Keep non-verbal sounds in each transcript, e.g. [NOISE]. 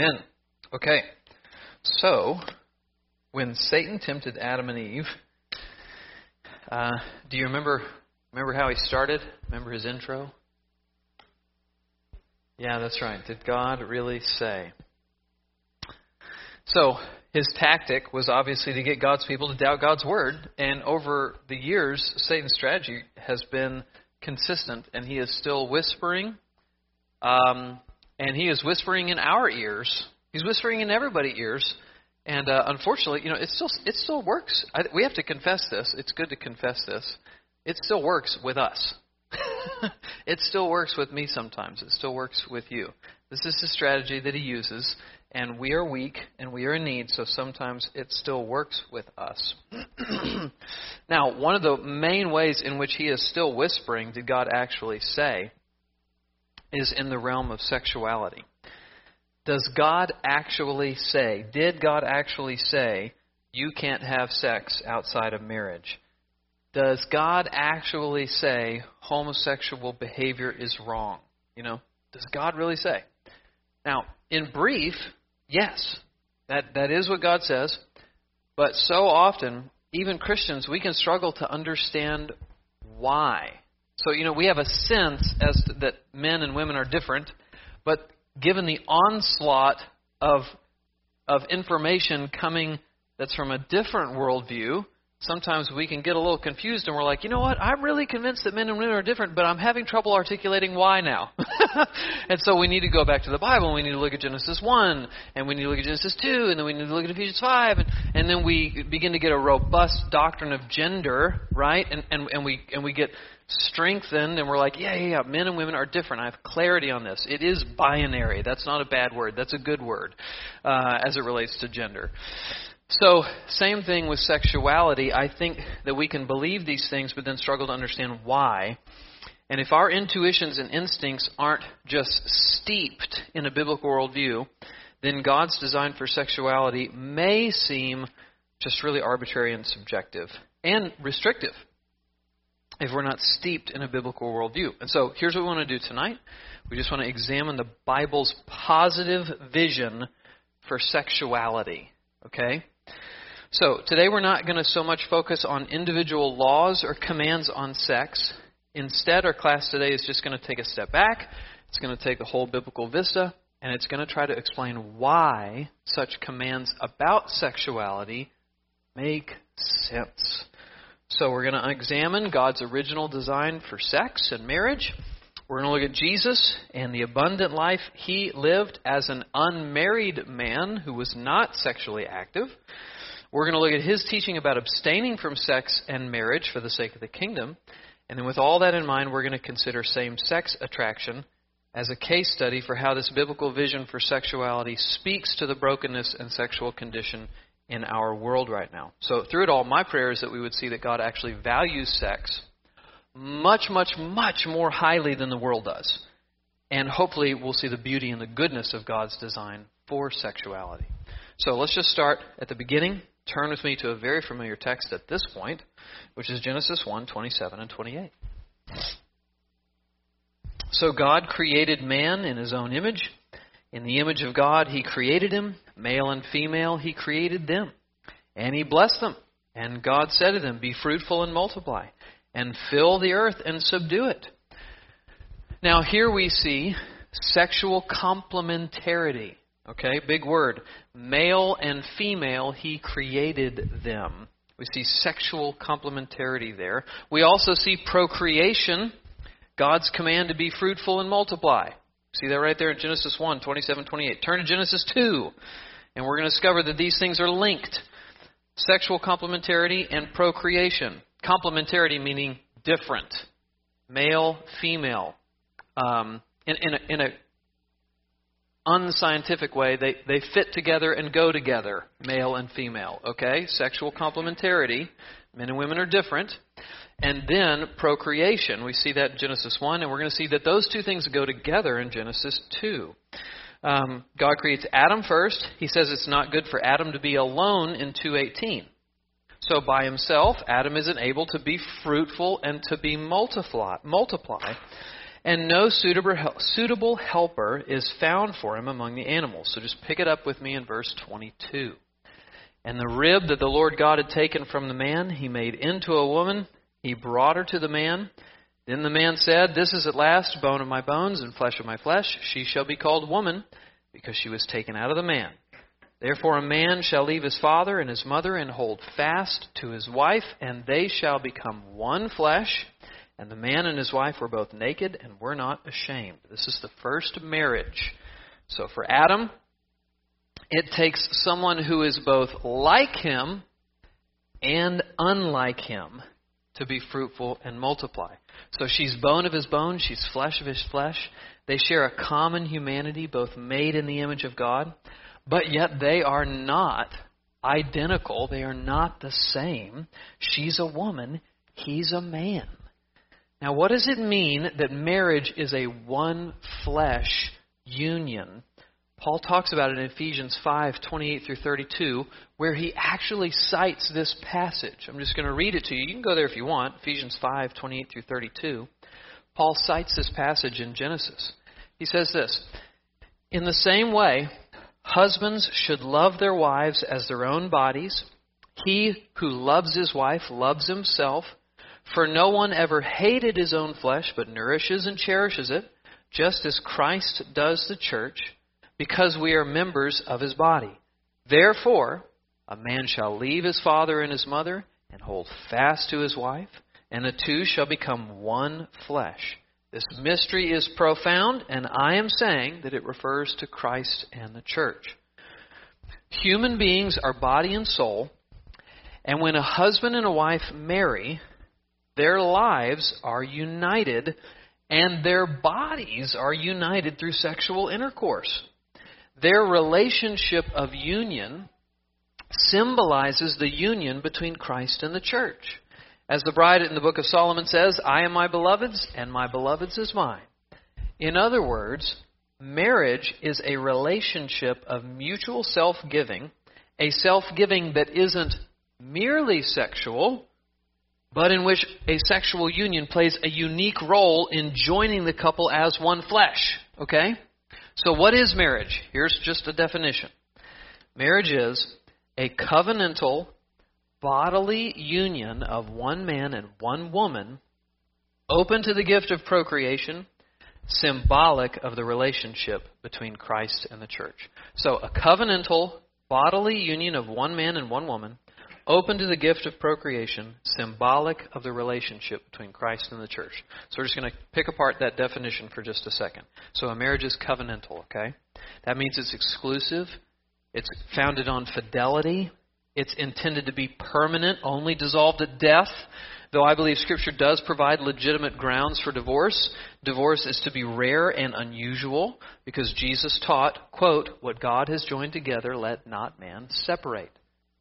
Amen. Okay. So, when Satan tempted Adam and Eve, uh, do you remember remember how he started? Remember his intro? Yeah, that's right. Did God really say? So, his tactic was obviously to get God's people to doubt God's word, and over the years, Satan's strategy has been consistent, and he is still whispering, um, and he is whispering in our ears. He's whispering in everybody's ears, and uh, unfortunately, you know, it still it still works. I, we have to confess this. It's good to confess this. It still works with us. [LAUGHS] it still works with me sometimes. It still works with you. This is the strategy that he uses, and we are weak and we are in need, so sometimes it still works with us. [CLEARS THROAT] now, one of the main ways in which he is still whispering, did God actually say, is in the realm of sexuality. Does God actually say, did God actually say, you can't have sex outside of marriage? Does God actually say homosexual behavior is wrong? You know, does God really say? Now, in brief, yes, that, that is what God says. But so often, even Christians, we can struggle to understand why. So, you know, we have a sense as to, that men and women are different, but given the onslaught of, of information coming that's from a different worldview, sometimes we can get a little confused and we're like, you know what, I'm really convinced that men and women are different, but I'm having trouble articulating why now. [LAUGHS] and so we need to go back to the Bible and we need to look at Genesis 1 and we need to look at Genesis 2 and then we need to look at Ephesians 5 and, and then we begin to get a robust doctrine of gender, right? And, and, and, we, and we get strengthened and we're like, yeah, yeah, yeah, men and women are different. I have clarity on this. It is binary. That's not a bad word. That's a good word uh, as it relates to gender. So, same thing with sexuality. I think that we can believe these things, but then struggle to understand why. And if our intuitions and instincts aren't just steeped in a biblical worldview, then God's design for sexuality may seem just really arbitrary and subjective and restrictive if we're not steeped in a biblical worldview. And so here's what we want to do tonight. We just want to examine the Bible's positive vision for sexuality. Okay? So, today we're not going to so much focus on individual laws or commands on sex. Instead, our class today is just going to take a step back. It's going to take the whole biblical vista, and it's going to try to explain why such commands about sexuality make sense. So, we're going to examine God's original design for sex and marriage. We're going to look at Jesus and the abundant life he lived as an unmarried man who was not sexually active. We're going to look at his teaching about abstaining from sex and marriage for the sake of the kingdom. And then, with all that in mind, we're going to consider same sex attraction as a case study for how this biblical vision for sexuality speaks to the brokenness and sexual condition in our world right now. So, through it all, my prayer is that we would see that God actually values sex much, much, much more highly than the world does. And hopefully, we'll see the beauty and the goodness of God's design for sexuality. So, let's just start at the beginning turn with me to a very familiar text at this point, which is Genesis 1 27 and 28. So God created man in his own image. In the image of God, he created him. Male and female, he created them. And he blessed them. And God said to them, Be fruitful and multiply, and fill the earth and subdue it. Now, here we see sexual complementarity. Okay, big word. Male and female, he created them. We see sexual complementarity there. We also see procreation, God's command to be fruitful and multiply. See that right there in Genesis 1, 27, 28. Turn to Genesis 2, and we're going to discover that these things are linked sexual complementarity and procreation. Complementarity meaning different, male, female. Um, in, in, a, in a unscientific way, they, they fit together and go together, male and female. Okay? Sexual complementarity. Men and women are different. And then procreation. We see that in Genesis 1, and we're going to see that those two things go together in Genesis 2. Um, God creates Adam first. He says it's not good for Adam to be alone in 218. So by himself, Adam isn't able to be fruitful and to be multiply. multiply. And no suitable helper is found for him among the animals. So just pick it up with me in verse 22. And the rib that the Lord God had taken from the man, he made into a woman. He brought her to the man. Then the man said, This is at last bone of my bones and flesh of my flesh. She shall be called woman, because she was taken out of the man. Therefore a man shall leave his father and his mother and hold fast to his wife, and they shall become one flesh. And the man and his wife were both naked and were not ashamed. This is the first marriage. So for Adam, it takes someone who is both like him and unlike him to be fruitful and multiply. So she's bone of his bone, she's flesh of his flesh. They share a common humanity, both made in the image of God, but yet they are not identical. They are not the same. She's a woman, he's a man. Now, what does it mean that marriage is a one flesh union? Paul talks about it in Ephesians 5 28 through 32, where he actually cites this passage. I'm just going to read it to you. You can go there if you want. Ephesians 5 28 through 32. Paul cites this passage in Genesis. He says this In the same way, husbands should love their wives as their own bodies. He who loves his wife loves himself. For no one ever hated his own flesh, but nourishes and cherishes it, just as Christ does the church, because we are members of his body. Therefore, a man shall leave his father and his mother, and hold fast to his wife, and the two shall become one flesh. This mystery is profound, and I am saying that it refers to Christ and the church. Human beings are body and soul, and when a husband and a wife marry, their lives are united and their bodies are united through sexual intercourse. Their relationship of union symbolizes the union between Christ and the church. As the bride in the book of Solomon says, I am my beloved's, and my beloved's is mine. In other words, marriage is a relationship of mutual self giving, a self giving that isn't merely sexual, but in which a sexual union plays a unique role in joining the couple as one flesh. Okay? So, what is marriage? Here's just a definition marriage is a covenantal, bodily union of one man and one woman, open to the gift of procreation, symbolic of the relationship between Christ and the church. So, a covenantal, bodily union of one man and one woman open to the gift of procreation, symbolic of the relationship between Christ and the church. So we're just going to pick apart that definition for just a second. So a marriage is covenantal, okay? That means it's exclusive, it's founded on fidelity, it's intended to be permanent, only dissolved at death. Though I believe Scripture does provide legitimate grounds for divorce, divorce is to be rare and unusual because Jesus taught, quote, what God has joined together, let not man separate.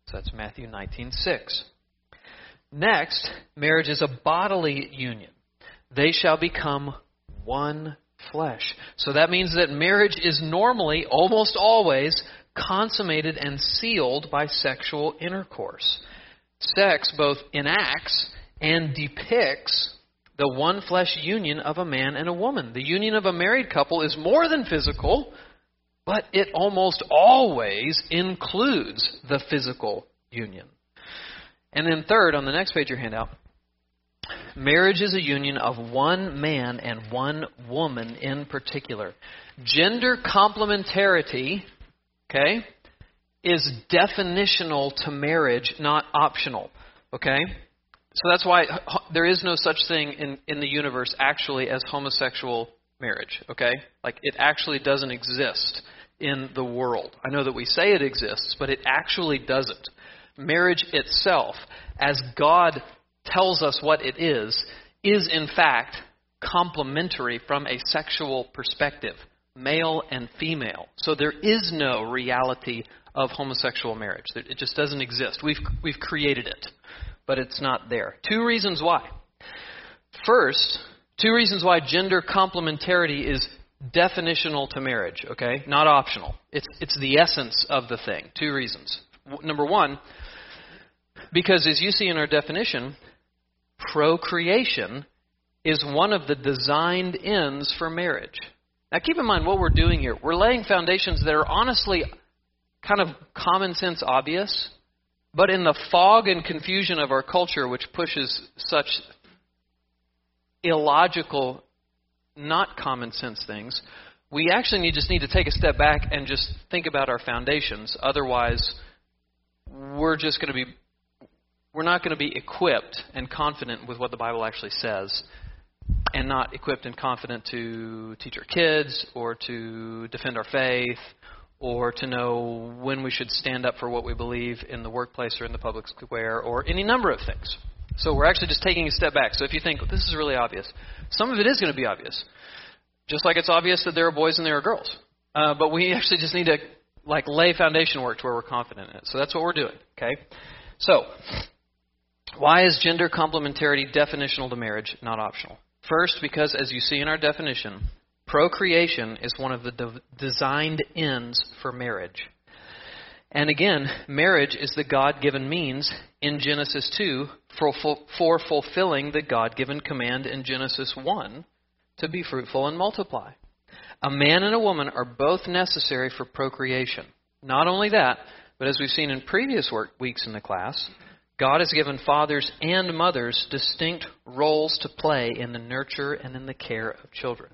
So that's Matthew 19:6. Next, marriage is a bodily union. They shall become one flesh. So that means that marriage is normally, almost always, consummated and sealed by sexual intercourse. Sex both enacts and depicts the one flesh union of a man and a woman. The union of a married couple is more than physical, but it almost always includes the physical union. And then, third, on the next page of your handout, marriage is a union of one man and one woman in particular. Gender complementarity, okay, is definitional to marriage, not optional, okay? So that's why there is no such thing in, in the universe actually as homosexual marriage, okay? Like it actually doesn't exist in the world. I know that we say it exists, but it actually doesn't. Marriage itself, as God tells us what it is, is in fact complementary from a sexual perspective, male and female. So there is no reality of homosexual marriage. It just doesn't exist. We've, we've created it, but it's not there. Two reasons why. First, two reasons why gender complementarity is definitional to marriage, okay? Not optional. It's, it's the essence of the thing. Two reasons. W- number one, because as you see in our definition, procreation is one of the designed ends for marriage. Now, keep in mind what we're doing here. We're laying foundations that are honestly kind of common sense obvious, but in the fog and confusion of our culture, which pushes such illogical, not common sense things, we actually need, just need to take a step back and just think about our foundations. Otherwise, we're just going to be we're not going to be equipped and confident with what the Bible actually says, and not equipped and confident to teach our kids or to defend our faith or to know when we should stand up for what we believe in the workplace or in the public square or any number of things. So we're actually just taking a step back. So if you think this is really obvious, some of it is going to be obvious. Just like it's obvious that there are boys and there are girls. Uh, but we [LAUGHS] actually just need to like lay foundation work to where we're confident in it. So that's what we're doing. Okay. So why is gender complementarity definitional to marriage, not optional? First, because as you see in our definition, procreation is one of the de- designed ends for marriage. And again, marriage is the God given means in Genesis 2 for, for fulfilling the God given command in Genesis 1 to be fruitful and multiply. A man and a woman are both necessary for procreation. Not only that, but as we've seen in previous work, weeks in the class, God has given fathers and mothers distinct roles to play in the nurture and in the care of children.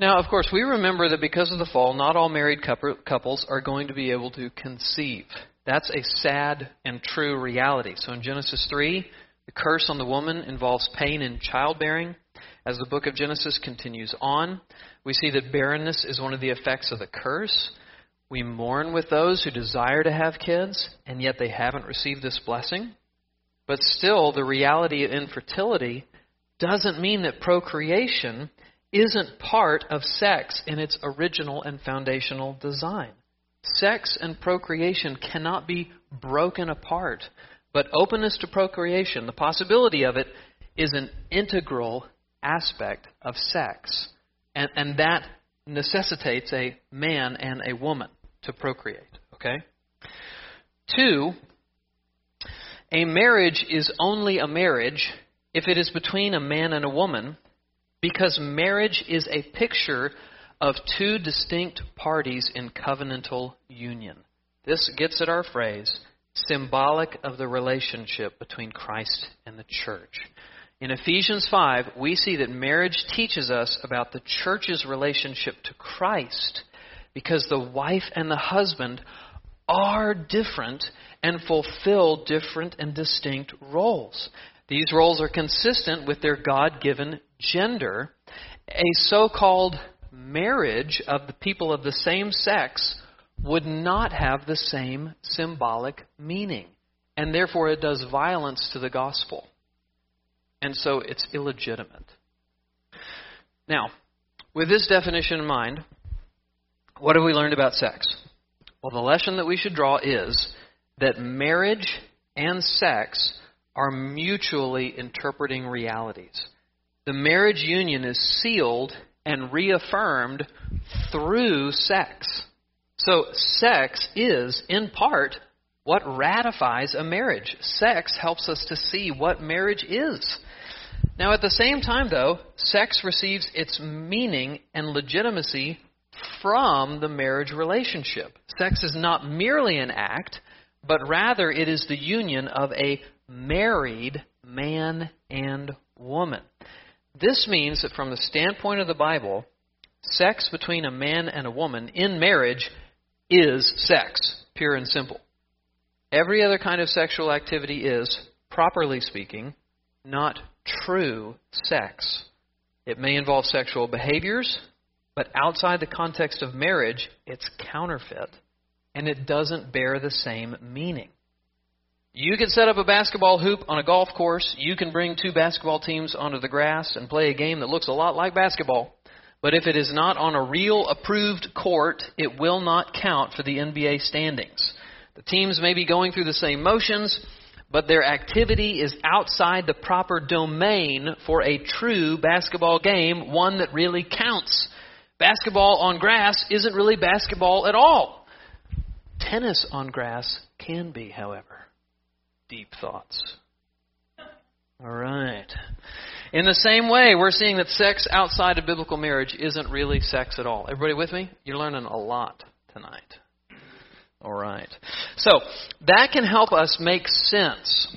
Now, of course, we remember that because of the fall, not all married couples are going to be able to conceive. That's a sad and true reality. So in Genesis 3, the curse on the woman involves pain in childbearing. As the book of Genesis continues on, we see that barrenness is one of the effects of the curse. We mourn with those who desire to have kids, and yet they haven't received this blessing. But still, the reality of infertility doesn't mean that procreation isn't part of sex in its original and foundational design. Sex and procreation cannot be broken apart, but openness to procreation, the possibility of it, is an integral aspect of sex. And, and that necessitates a man and a woman to procreate. Okay? Two, a marriage is only a marriage if it is between a man and a woman because marriage is a picture of two distinct parties in covenantal union. This gets at our phrase, symbolic of the relationship between Christ and the church. In Ephesians 5, we see that marriage teaches us about the church's relationship to Christ because the wife and the husband are different and fulfill different and distinct roles. These roles are consistent with their God given gender. A so called marriage of the people of the same sex would not have the same symbolic meaning, and therefore it does violence to the gospel and so it's illegitimate. Now, with this definition in mind, what have we learned about sex? Well, the lesson that we should draw is that marriage and sex are mutually interpreting realities. The marriage union is sealed and reaffirmed through sex. So, sex is, in part, what ratifies a marriage. Sex helps us to see what marriage is. Now, at the same time, though, sex receives its meaning and legitimacy from the marriage relationship. Sex is not merely an act, but rather it is the union of a married man and woman. This means that from the standpoint of the Bible, sex between a man and a woman in marriage is sex, pure and simple. Every other kind of sexual activity is, properly speaking, not true sex. It may involve sexual behaviors, but outside the context of marriage, it's counterfeit and it doesn't bear the same meaning. You can set up a basketball hoop on a golf course. You can bring two basketball teams onto the grass and play a game that looks a lot like basketball. But if it is not on a real approved court, it will not count for the NBA standings. The teams may be going through the same motions, but their activity is outside the proper domain for a true basketball game, one that really counts. Basketball on grass isn't really basketball at all. Tennis on grass can be, however. Deep thoughts. All right. In the same way, we're seeing that sex outside of biblical marriage isn't really sex at all. Everybody with me? You're learning a lot tonight. All right. So, that can help us make sense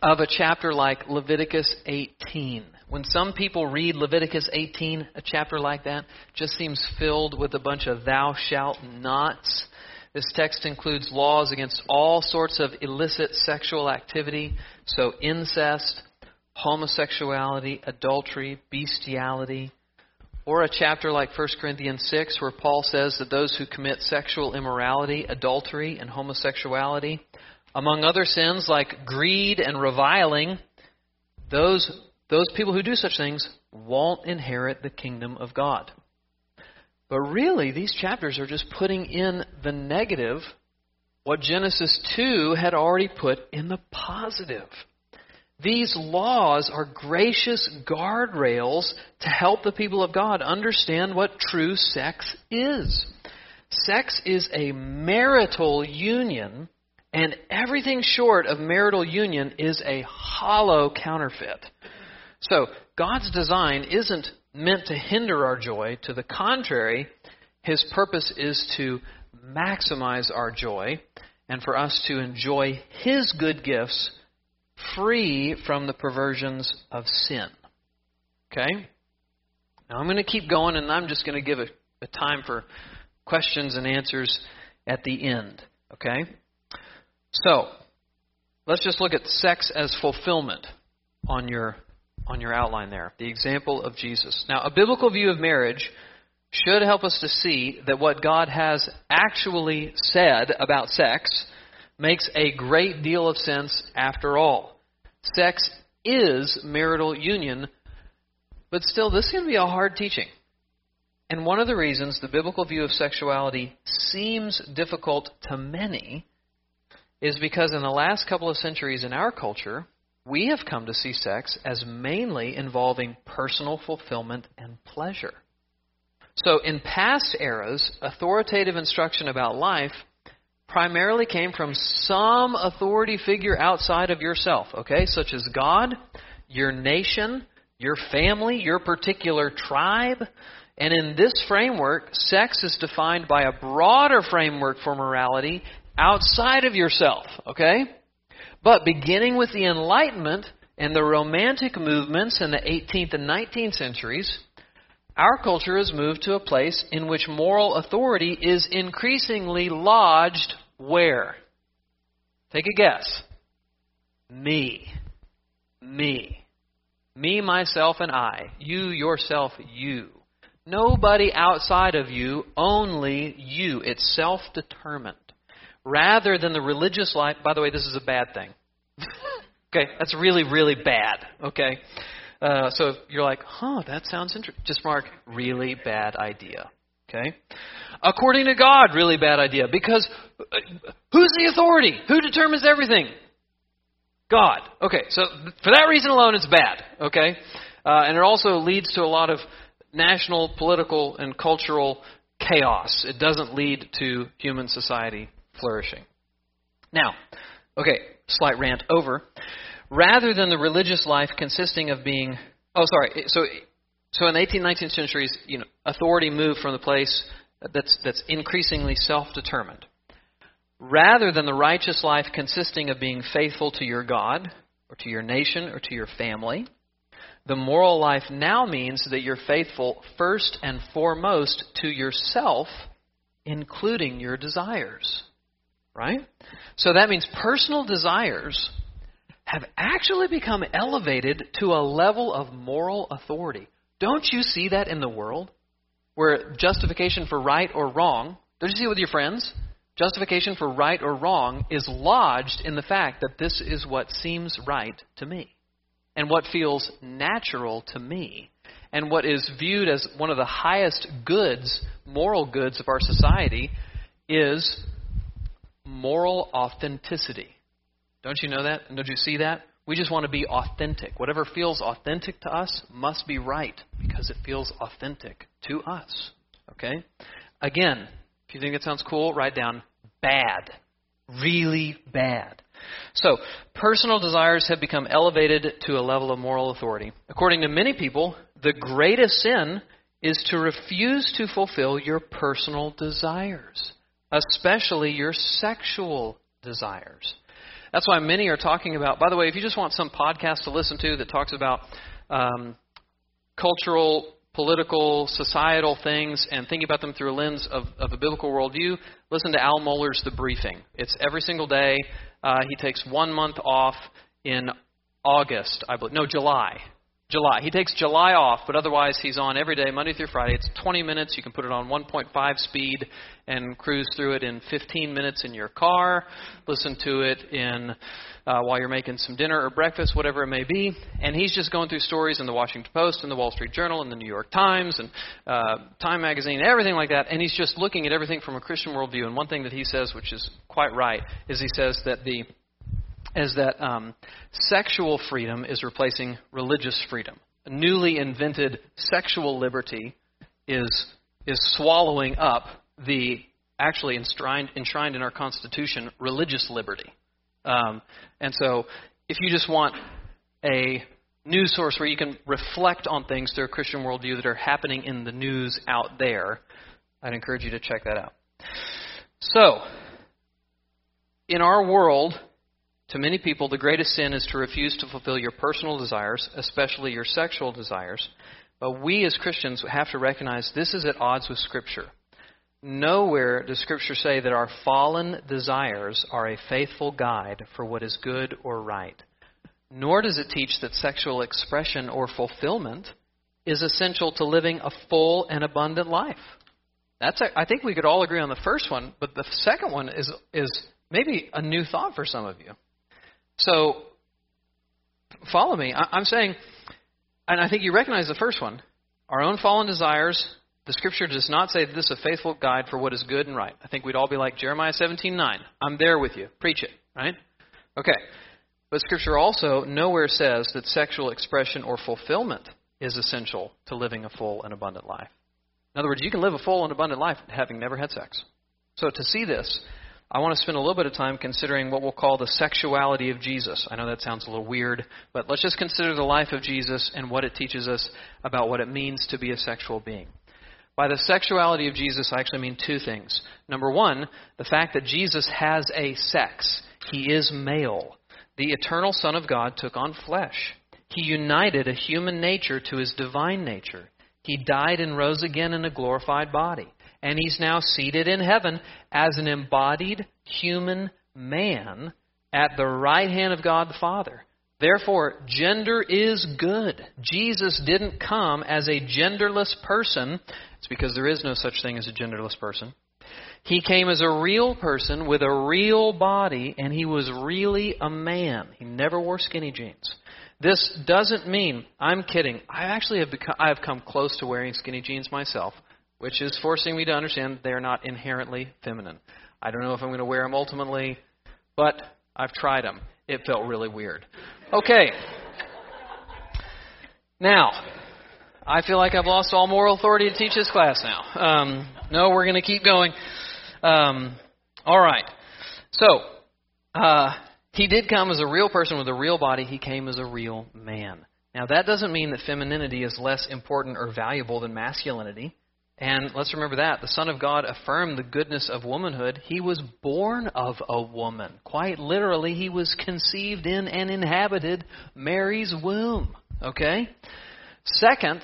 of a chapter like Leviticus 18. When some people read Leviticus 18, a chapter like that just seems filled with a bunch of thou shalt nots. This text includes laws against all sorts of illicit sexual activity, so incest, homosexuality, adultery, bestiality, or a chapter like 1 Corinthians 6 where Paul says that those who commit sexual immorality, adultery, and homosexuality, among other sins like greed and reviling, those, those people who do such things won't inherit the kingdom of God. But really, these chapters are just putting in the negative what Genesis 2 had already put in the positive. These laws are gracious guardrails to help the people of God understand what true sex is. Sex is a marital union, and everything short of marital union is a hollow counterfeit. So, God's design isn't meant to hinder our joy. To the contrary, His purpose is to maximize our joy and for us to enjoy His good gifts free from the perversions of sin. Okay? Now I'm going to keep going and I'm just going to give a, a time for questions and answers at the end. Okay? So, let's just look at sex as fulfillment on your on your outline there. The example of Jesus. Now, a biblical view of marriage should help us to see that what God has actually said about sex makes a great deal of sense after all. Sex is marital union, but still, this can be a hard teaching. And one of the reasons the biblical view of sexuality seems difficult to many is because in the last couple of centuries in our culture, we have come to see sex as mainly involving personal fulfillment and pleasure. So, in past eras, authoritative instruction about life primarily came from some authority figure outside of yourself, okay, such as God, your nation, your family, your particular tribe. And in this framework, sex is defined by a broader framework for morality outside of yourself, okay? But beginning with the Enlightenment and the Romantic movements in the 18th and 19th centuries, our culture has moved to a place in which moral authority is increasingly lodged where? Take a guess. Me. Me. Me, myself, and I. You, yourself, you. Nobody outside of you, only you. It's self determined. Rather than the religious life, by the way, this is a bad thing. [LAUGHS] okay, that's really, really bad. Okay? Uh, so if you're like, huh, that sounds interesting, just mark really bad idea. Okay? According to God, really bad idea. Because uh, who's the authority? Who determines everything? God. Okay, so for that reason alone, it's bad. Okay? Uh, and it also leads to a lot of national, political, and cultural chaos. It doesn't lead to human society flourishing. Now, okay, slight rant over. Rather than the religious life consisting of being, oh, sorry, so so in the 18th, 19th centuries, you know, authority moved from the place that's, that's increasingly self-determined. Rather than the righteous life consisting of being faithful to your God, or to your nation, or to your family, the moral life now means that you're faithful first and foremost to yourself, including your desires. Right? So that means personal desires have actually become elevated to a level of moral authority. Don't you see that in the world? Where justification for right or wrong, don't you see it with your friends? Justification for right or wrong is lodged in the fact that this is what seems right to me, and what feels natural to me, and what is viewed as one of the highest goods, moral goods of our society, is moral authenticity. Don't you know that? Don't you see that? We just want to be authentic. Whatever feels authentic to us must be right because it feels authentic to us. Okay? Again, if you think it sounds cool, write down bad. Really bad. So, personal desires have become elevated to a level of moral authority. According to many people, the greatest sin is to refuse to fulfill your personal desires, especially your sexual desires. That's why many are talking about, by the way, if you just want some podcast to listen to that talks about um, cultural, political, societal things and thinking about them through a lens of, of a biblical worldview, listen to Al Mohler's The Briefing. It's every single day. Uh, he takes one month off in August, I believe. No, July. July. He takes July off, but otherwise he's on every day, Monday through Friday. It's 20 minutes. You can put it on 1.5 speed and cruise through it in 15 minutes in your car. Listen to it in uh, while you're making some dinner or breakfast, whatever it may be. And he's just going through stories in the Washington Post and the Wall Street Journal and the New York Times and uh, Time Magazine, everything like that. And he's just looking at everything from a Christian worldview. And one thing that he says, which is quite right, is he says that the is that um, sexual freedom is replacing religious freedom. A newly invented sexual liberty is is swallowing up the actually enshrined, enshrined in our Constitution religious liberty. Um, and so, if you just want a news source where you can reflect on things through a Christian worldview that are happening in the news out there, I'd encourage you to check that out. So, in our world, to many people, the greatest sin is to refuse to fulfill your personal desires, especially your sexual desires. But we as Christians have to recognize this is at odds with Scripture. Nowhere does Scripture say that our fallen desires are a faithful guide for what is good or right. Nor does it teach that sexual expression or fulfillment is essential to living a full and abundant life. That's a, I think we could all agree on the first one, but the second one is is maybe a new thought for some of you. So, follow me. I'm saying, and I think you recognize the first one our own fallen desires. The scripture does not say that this is a faithful guide for what is good and right. I think we'd all be like Jeremiah 17:9. I'm there with you. Preach it, right? Okay. But scripture also nowhere says that sexual expression or fulfillment is essential to living a full and abundant life. In other words, you can live a full and abundant life having never had sex. So to see this, I want to spend a little bit of time considering what we'll call the sexuality of Jesus. I know that sounds a little weird, but let's just consider the life of Jesus and what it teaches us about what it means to be a sexual being. By the sexuality of Jesus, I actually mean two things. Number one, the fact that Jesus has a sex. He is male. The eternal Son of God took on flesh. He united a human nature to his divine nature. He died and rose again in a glorified body and he's now seated in heaven as an embodied human man at the right hand of God the Father. Therefore, gender is good. Jesus didn't come as a genderless person. It's because there is no such thing as a genderless person. He came as a real person with a real body, and he was really a man. He never wore skinny jeans. This doesn't mean I'm kidding. I actually have become, I have come close to wearing skinny jeans myself which is forcing me to understand they are not inherently feminine. I don't know if I'm going to wear them ultimately, but I've tried them. It felt really weird. Okay. Now, I feel like I've lost all moral authority to teach this class now. Um, no, we're going to keep going. Um, all right. So, uh, he did come as a real person with a real body. He came as a real man. Now, that doesn't mean that femininity is less important or valuable than masculinity. And let's remember that. The Son of God affirmed the goodness of womanhood. He was born of a woman. Quite literally, he was conceived in and inhabited Mary's womb. Okay? Second,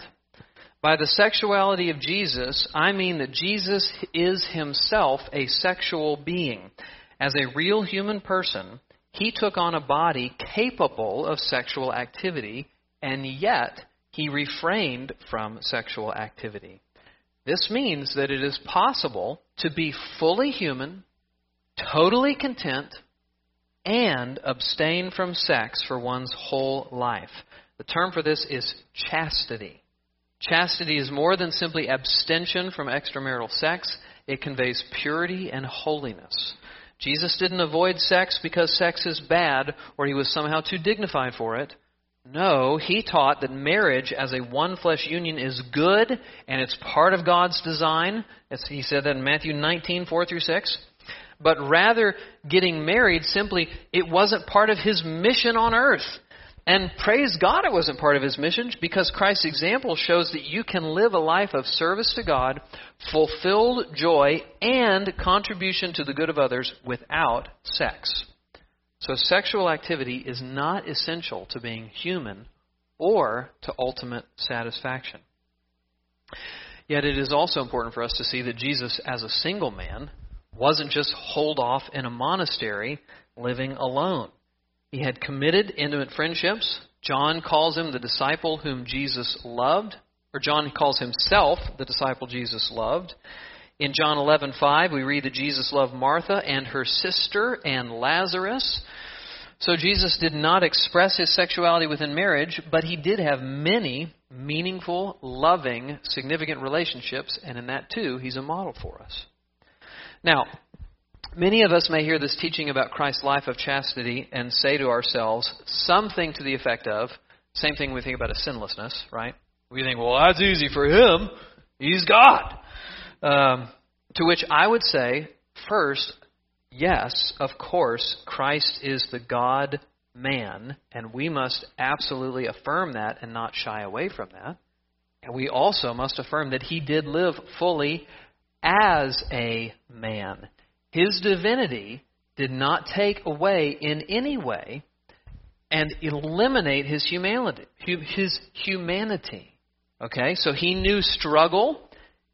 by the sexuality of Jesus, I mean that Jesus is himself a sexual being. As a real human person, he took on a body capable of sexual activity, and yet he refrained from sexual activity. This means that it is possible to be fully human, totally content, and abstain from sex for one's whole life. The term for this is chastity. Chastity is more than simply abstention from extramarital sex, it conveys purity and holiness. Jesus didn't avoid sex because sex is bad or he was somehow too dignified for it. No, he taught that marriage as a one flesh union is good and it's part of God's design. It's, he said that in Matthew 19, 4 through 6. but rather getting married simply, it wasn't part of his mission on earth. And praise God it wasn't part of his mission because Christ's example shows that you can live a life of service to God, fulfilled joy, and contribution to the good of others without sex. So sexual activity is not essential to being human or to ultimate satisfaction. Yet it is also important for us to see that Jesus, as a single man, wasn't just holed off in a monastery living alone. He had committed intimate friendships. John calls him the disciple whom Jesus loved, or John calls himself the disciple Jesus loved. In John 11:5, we read that Jesus loved Martha and her sister and Lazarus. So Jesus did not express his sexuality within marriage, but he did have many meaningful, loving, significant relationships, and in that too, he's a model for us. Now, many of us may hear this teaching about Christ's life of chastity and say to ourselves something to the effect of, same thing we think about a sinlessness, right? We think, well, that's easy for him. He's God. Um, to which I would say, first, yes, of course, Christ is the God man, and we must absolutely affirm that and not shy away from that. And we also must affirm that he did live fully as a man. His divinity did not take away in any way and eliminate his humanity. His humanity. Okay, so he knew struggle.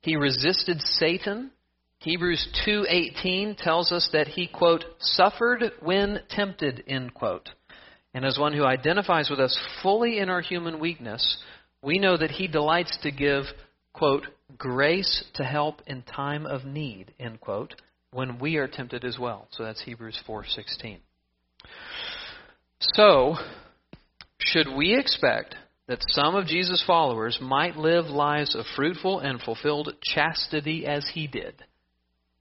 He resisted Satan. Hebrews 2:18 tells us that he quote suffered when tempted end quote. And as one who identifies with us fully in our human weakness, we know that he delights to give quote grace to help in time of need, end quote, when we are tempted as well. So that's Hebrews 4:16. So, should we expect that some of Jesus' followers might live lives of fruitful and fulfilled chastity as he did?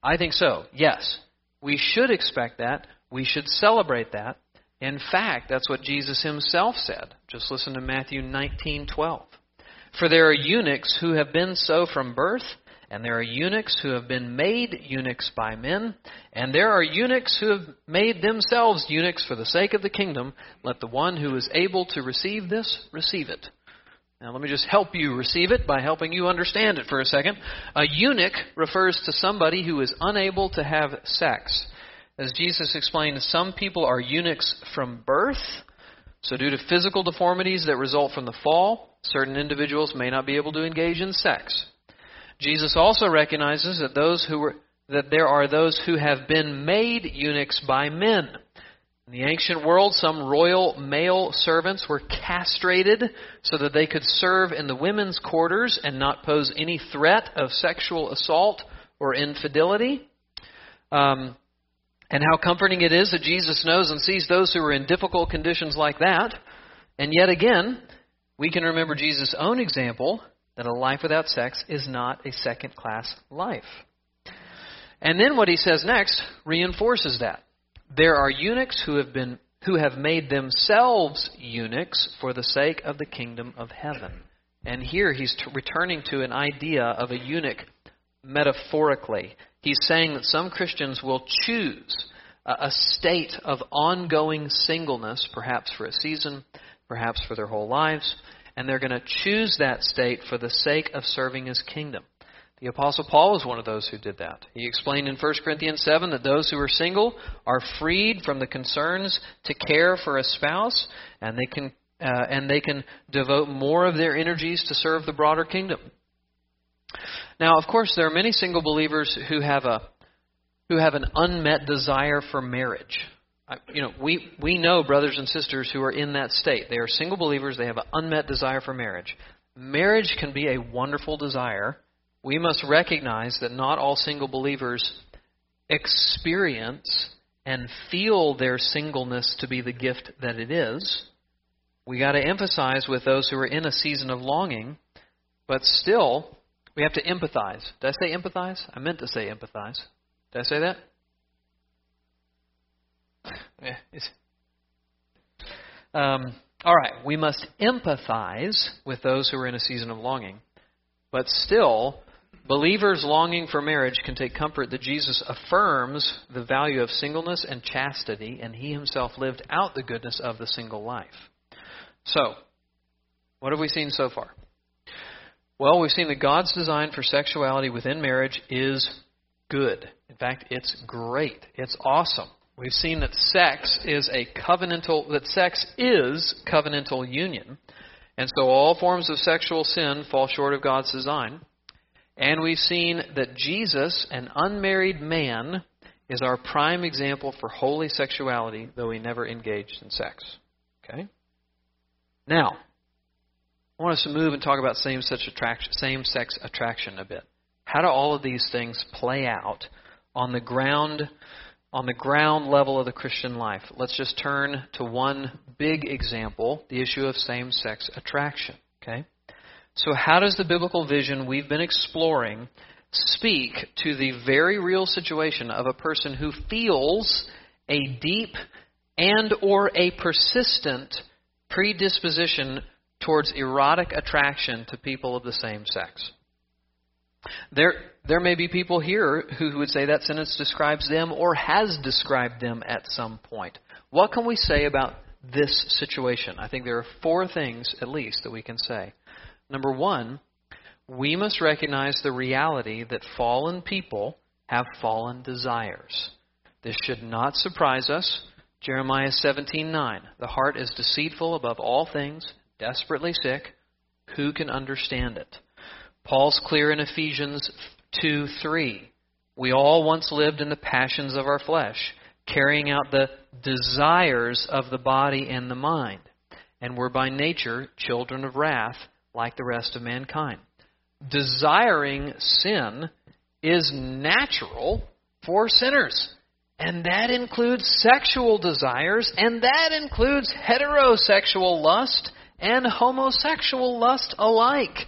I think so. Yes. We should expect that. We should celebrate that. In fact, that's what Jesus himself said. Just listen to Matthew 19:12. For there are eunuchs who have been so from birth, and there are eunuchs who have been made eunuchs by men, and there are eunuchs who have made themselves eunuchs for the sake of the kingdom. Let the one who is able to receive this receive it. Now, let me just help you receive it by helping you understand it for a second. A eunuch refers to somebody who is unable to have sex. As Jesus explained, some people are eunuchs from birth. So, due to physical deformities that result from the fall, certain individuals may not be able to engage in sex. Jesus also recognizes that those who were that there are those who have been made eunuchs by men. In the ancient world, some royal male servants were castrated so that they could serve in the women's quarters and not pose any threat of sexual assault or infidelity. Um, and how comforting it is that Jesus knows and sees those who are in difficult conditions like that. And yet again, we can remember Jesus' own example that a life without sex is not a second class life. And then what he says next reinforces that. There are eunuchs who have been who have made themselves eunuchs for the sake of the kingdom of heaven. And here he's t- returning to an idea of a eunuch metaphorically. He's saying that some Christians will choose a state of ongoing singleness, perhaps for a season, perhaps for their whole lives, and they're going to choose that state for the sake of serving his kingdom. The Apostle Paul was one of those who did that. He explained in 1 Corinthians 7 that those who are single are freed from the concerns to care for a spouse, and they can, uh, and they can devote more of their energies to serve the broader kingdom. Now, of course, there are many single believers who have a who have an unmet desire for marriage you know, we, we know brothers and sisters who are in that state. They are single believers, they have an unmet desire for marriage. Marriage can be a wonderful desire. We must recognize that not all single believers experience and feel their singleness to be the gift that it is. We got to emphasize with those who are in a season of longing, but still, we have to empathize. Did I say empathize? I meant to say empathize. Did I say that? [LAUGHS] um, all right, we must empathize with those who are in a season of longing, but still, Believers longing for marriage can take comfort that Jesus affirms the value of singleness and chastity, and he himself lived out the goodness of the single life. So, what have we seen so far? Well, we've seen that God's design for sexuality within marriage is good. In fact, it's great. It's awesome. We've seen that sex is a covenantal that sex is covenantal union. And so all forms of sexual sin fall short of God's design. And we've seen that Jesus, an unmarried man, is our prime example for holy sexuality, though he never engaged in sex. Okay? Now, I want us to move and talk about same-sex attraction, same-sex attraction a bit. How do all of these things play out on the ground on the ground level of the Christian life? Let's just turn to one big example, the issue of same-sex attraction, okay? So how does the biblical vision we've been exploring speak to the very real situation of a person who feels a deep and or a persistent predisposition towards erotic attraction to people of the same sex. There, there may be people here who would say that sentence describes them or has described them at some point. What can we say about this situation? I think there are four things, at least, that we can say. Number one, we must recognize the reality that fallen people have fallen desires. This should not surprise us. Jeremiah 17:9 The heart is deceitful above all things desperately sick. Who can understand it? Paul's clear in Ephesians 2 3. We all once lived in the passions of our flesh, carrying out the desires of the body and the mind, and were by nature children of wrath like the rest of mankind. Desiring sin is natural for sinners. And that includes sexual desires, and that includes heterosexual lust and homosexual lust alike.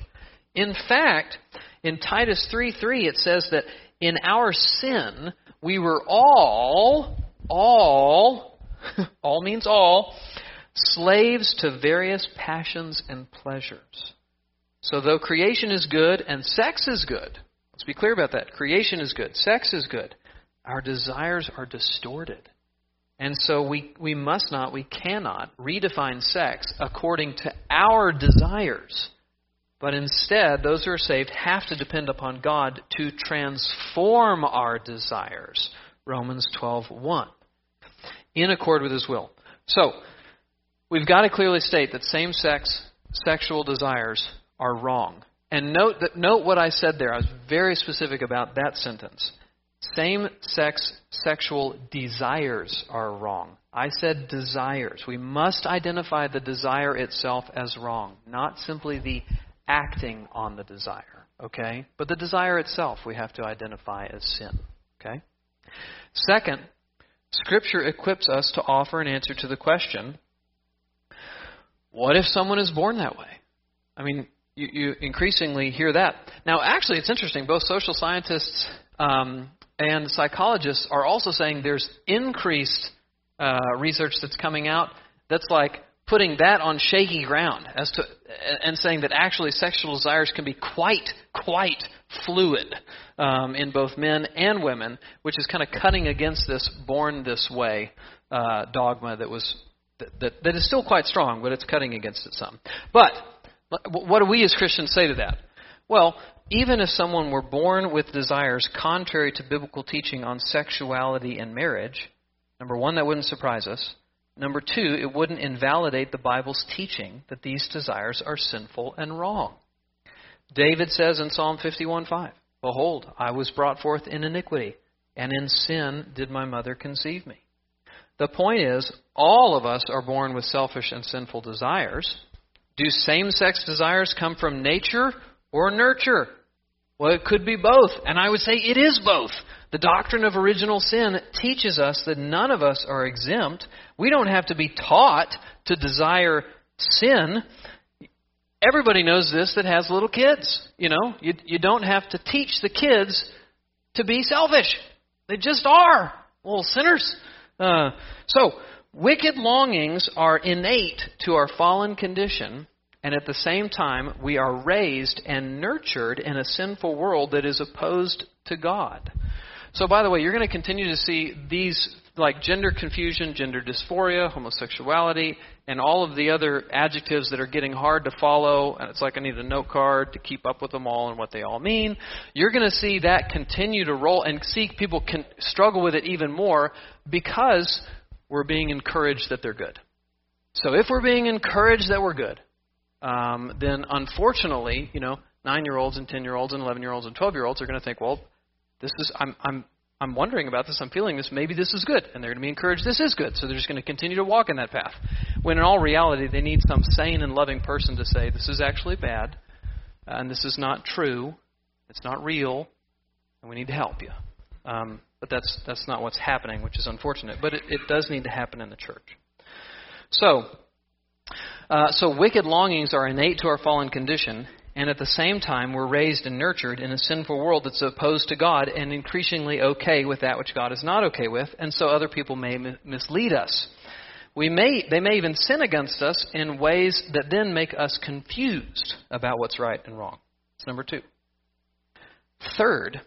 In fact, in Titus 3:3 it says that in our sin we were all all [LAUGHS] all means all slaves to various passions and pleasures. So though creation is good and sex is good, let's be clear about that. Creation is good, sex is good. Our desires are distorted. And so we, we must not, we cannot redefine sex according to our desires. But instead, those who are saved have to depend upon God to transform our desires. Romans 12:1. In accord with his will. So, we've got to clearly state that same-sex sexual desires are wrong. And note that note what I said there. I was very specific about that sentence. Same sex sexual desires are wrong. I said desires. We must identify the desire itself as wrong, not simply the acting on the desire, okay? But the desire itself we have to identify as sin, okay? Second, Scripture equips us to offer an answer to the question what if someone is born that way? I mean, you, you increasingly hear that. Now, actually, it's interesting. Both social scientists um, and psychologists are also saying there's increased uh, research that's coming out that's like putting that on shaky ground as to and saying that actually sexual desires can be quite quite fluid um, in both men and women, which is kind of cutting against this born this way uh, dogma that was that, that, that is still quite strong, but it's cutting against it some. But what do we as Christians say to that? Well, even if someone were born with desires contrary to biblical teaching on sexuality and marriage, number one, that wouldn't surprise us. Number two, it wouldn't invalidate the Bible's teaching that these desires are sinful and wrong. David says in Psalm 51:5, Behold, I was brought forth in iniquity, and in sin did my mother conceive me. The point is, all of us are born with selfish and sinful desires. Do same sex desires come from nature or nurture? Well, it could be both, and I would say it is both. The doctrine of original sin teaches us that none of us are exempt. We don't have to be taught to desire sin. Everybody knows this that has little kids. You know, you, you don't have to teach the kids to be selfish. They just are little sinners. Uh, so, wicked longings are innate to our fallen condition, and at the same time, we are raised and nurtured in a sinful world that is opposed to God. So, by the way, you're going to continue to see these like gender confusion, gender dysphoria, homosexuality, and all of the other adjectives that are getting hard to follow. And it's like I need a note card to keep up with them all and what they all mean. You're going to see that continue to roll and see people can struggle with it even more because we're being encouraged that they're good. So if we're being encouraged that we're good, um, then unfortunately, you know, nine year olds and ten year olds and eleven year olds and twelve year olds are going to think, well, this is I'm I'm I'm wondering about this, I'm feeling this, maybe this is good, and they're going to be encouraged this is good, so they're just going to continue to walk in that path. When in all reality, they need some sane and loving person to say, this is actually bad, and this is not true, it's not real, and we need to help you. Um, but that's that's not what's happening, which is unfortunate. But it, it does need to happen in the church. So, uh, so wicked longings are innate to our fallen condition, and at the same time, we're raised and nurtured in a sinful world that's opposed to God and increasingly okay with that which God is not okay with, and so other people may mislead us. We may, they may even sin against us in ways that then make us confused about what's right and wrong. That's number two. Third,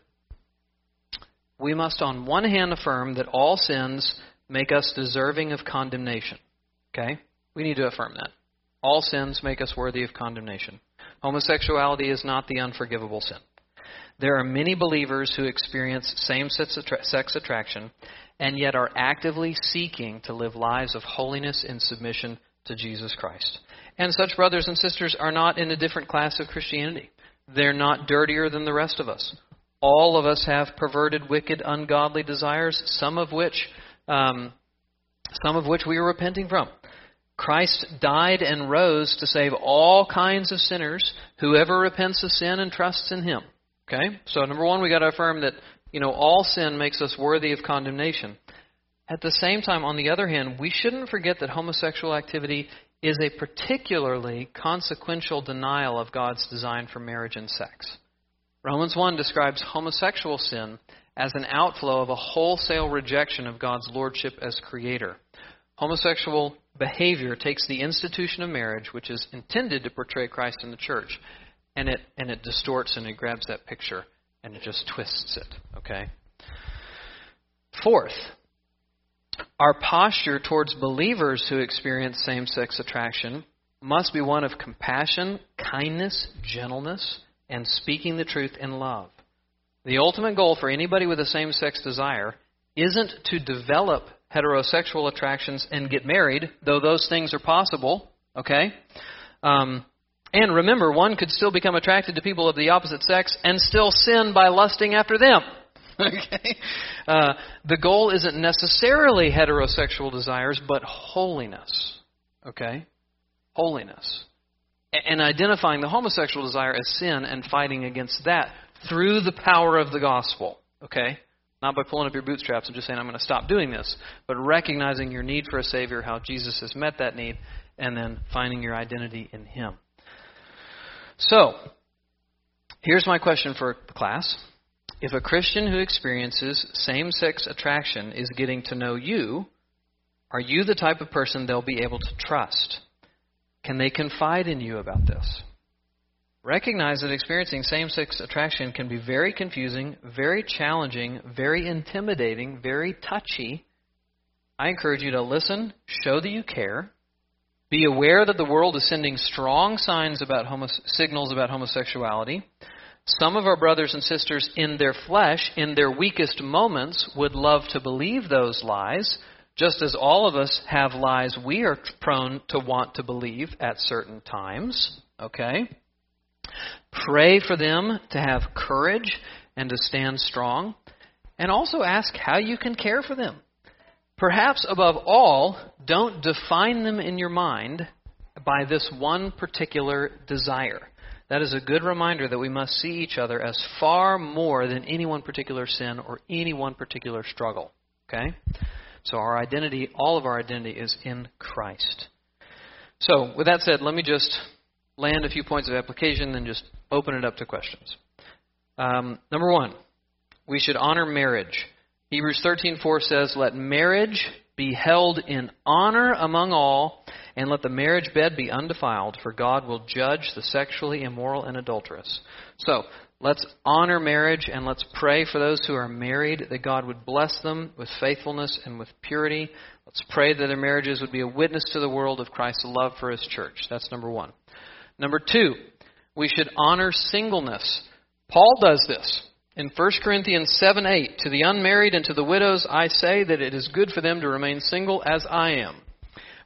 we must on one hand affirm that all sins make us deserving of condemnation. Okay? We need to affirm that. All sins make us worthy of condemnation. Homosexuality is not the unforgivable sin. There are many believers who experience same sex attraction and yet are actively seeking to live lives of holiness in submission to Jesus Christ. And such brothers and sisters are not in a different class of Christianity. They're not dirtier than the rest of us. All of us have perverted, wicked, ungodly desires, some of which, um, some of which we are repenting from. Christ died and rose to save all kinds of sinners, whoever repents of sin and trusts in him. Okay? So number 1 we got to affirm that, you know, all sin makes us worthy of condemnation. At the same time, on the other hand, we shouldn't forget that homosexual activity is a particularly consequential denial of God's design for marriage and sex. Romans 1 describes homosexual sin as an outflow of a wholesale rejection of God's lordship as creator. Homosexual behavior takes the institution of marriage, which is intended to portray Christ in the church, and it and it distorts and it grabs that picture and it just twists it. Okay. Fourth, our posture towards believers who experience same-sex attraction must be one of compassion, kindness, gentleness, and speaking the truth in love. The ultimate goal for anybody with a same-sex desire isn't to develop heterosexual attractions and get married, though those things are possible, okay? Um, and remember, one could still become attracted to people of the opposite sex and still sin by lusting after them. [LAUGHS] okay? Uh, the goal isn't necessarily heterosexual desires, but holiness. Okay? Holiness. And identifying the homosexual desire as sin and fighting against that through the power of the gospel. Okay? Not by pulling up your bootstraps and just saying, I'm going to stop doing this, but recognizing your need for a Savior, how Jesus has met that need, and then finding your identity in Him. So, here's my question for the class. If a Christian who experiences same sex attraction is getting to know you, are you the type of person they'll be able to trust? Can they confide in you about this? Recognize that experiencing same sex attraction can be very confusing, very challenging, very intimidating, very touchy. I encourage you to listen, show that you care, be aware that the world is sending strong signs about homo- signals about homosexuality. Some of our brothers and sisters in their flesh, in their weakest moments, would love to believe those lies, just as all of us have lies we are prone to want to believe at certain times. Okay? Pray for them to have courage and to stand strong. And also ask how you can care for them. Perhaps above all, don't define them in your mind by this one particular desire. That is a good reminder that we must see each other as far more than any one particular sin or any one particular struggle. Okay? So our identity, all of our identity is in Christ. So, with that said, let me just land a few points of application and just open it up to questions. Um, number one, we should honor marriage. Hebrews 13:4 says, "Let marriage be held in honor among all, and let the marriage bed be undefiled, for God will judge the sexually immoral and adulterous." So, let's honor marriage and let's pray for those who are married that God would bless them with faithfulness and with purity. Let's pray that their marriages would be a witness to the world of Christ's love for his church. That's number 1. Number 2, we should honor singleness. Paul does this. In 1 Corinthians 7 8, to the unmarried and to the widows, I say that it is good for them to remain single as I am.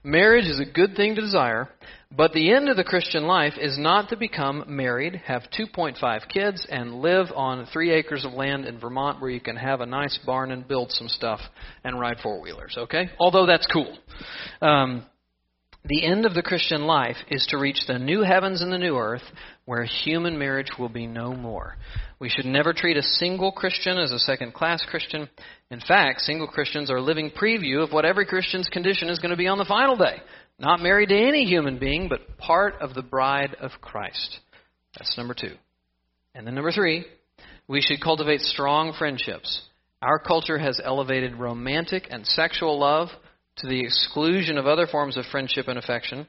Marriage is a good thing to desire, but the end of the Christian life is not to become married, have 2.5 kids, and live on three acres of land in Vermont where you can have a nice barn and build some stuff and ride four wheelers, okay? Although that's cool. Um, the end of the Christian life is to reach the new heavens and the new earth where human marriage will be no more. We should never treat a single Christian as a second class Christian. In fact, single Christians are a living preview of what every Christian's condition is going to be on the final day. Not married to any human being, but part of the bride of Christ. That's number two. And then number three, we should cultivate strong friendships. Our culture has elevated romantic and sexual love to the exclusion of other forms of friendship and affection.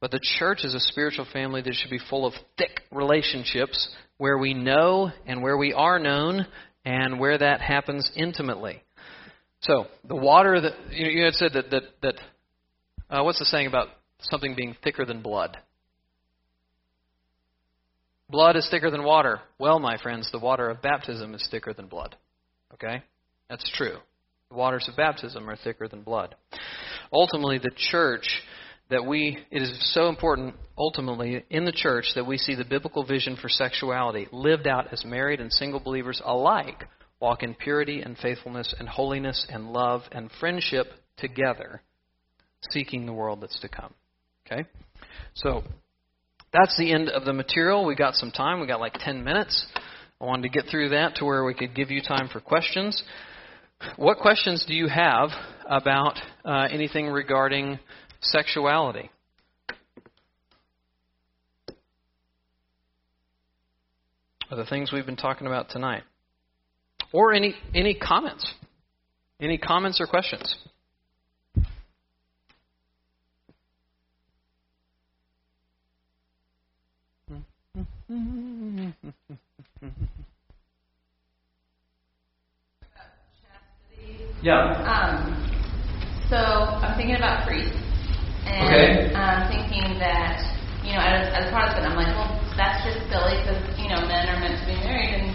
But the church is a spiritual family that should be full of thick relationships where we know and where we are known and where that happens intimately. So the water that you had said that that that uh, what's the saying about something being thicker than blood? Blood is thicker than water. Well, my friends, the water of baptism is thicker than blood. Okay, that's true. The waters of baptism are thicker than blood. Ultimately, the church that we, it is so important ultimately in the church that we see the biblical vision for sexuality lived out as married and single believers alike walk in purity and faithfulness and holiness and love and friendship together, seeking the world that's to come. Okay? So, that's the end of the material. We got some time. We got like 10 minutes. I wanted to get through that to where we could give you time for questions. What questions do you have about uh, anything regarding sexuality. Are the things we've been talking about tonight. Or any any comments. Any comments or questions? [LAUGHS] yeah. Um, so I'm thinking about priests. And okay. I'm thinking that, you know, as, as a Protestant, I'm like, well, that's just silly because, you know, men are meant to be married and,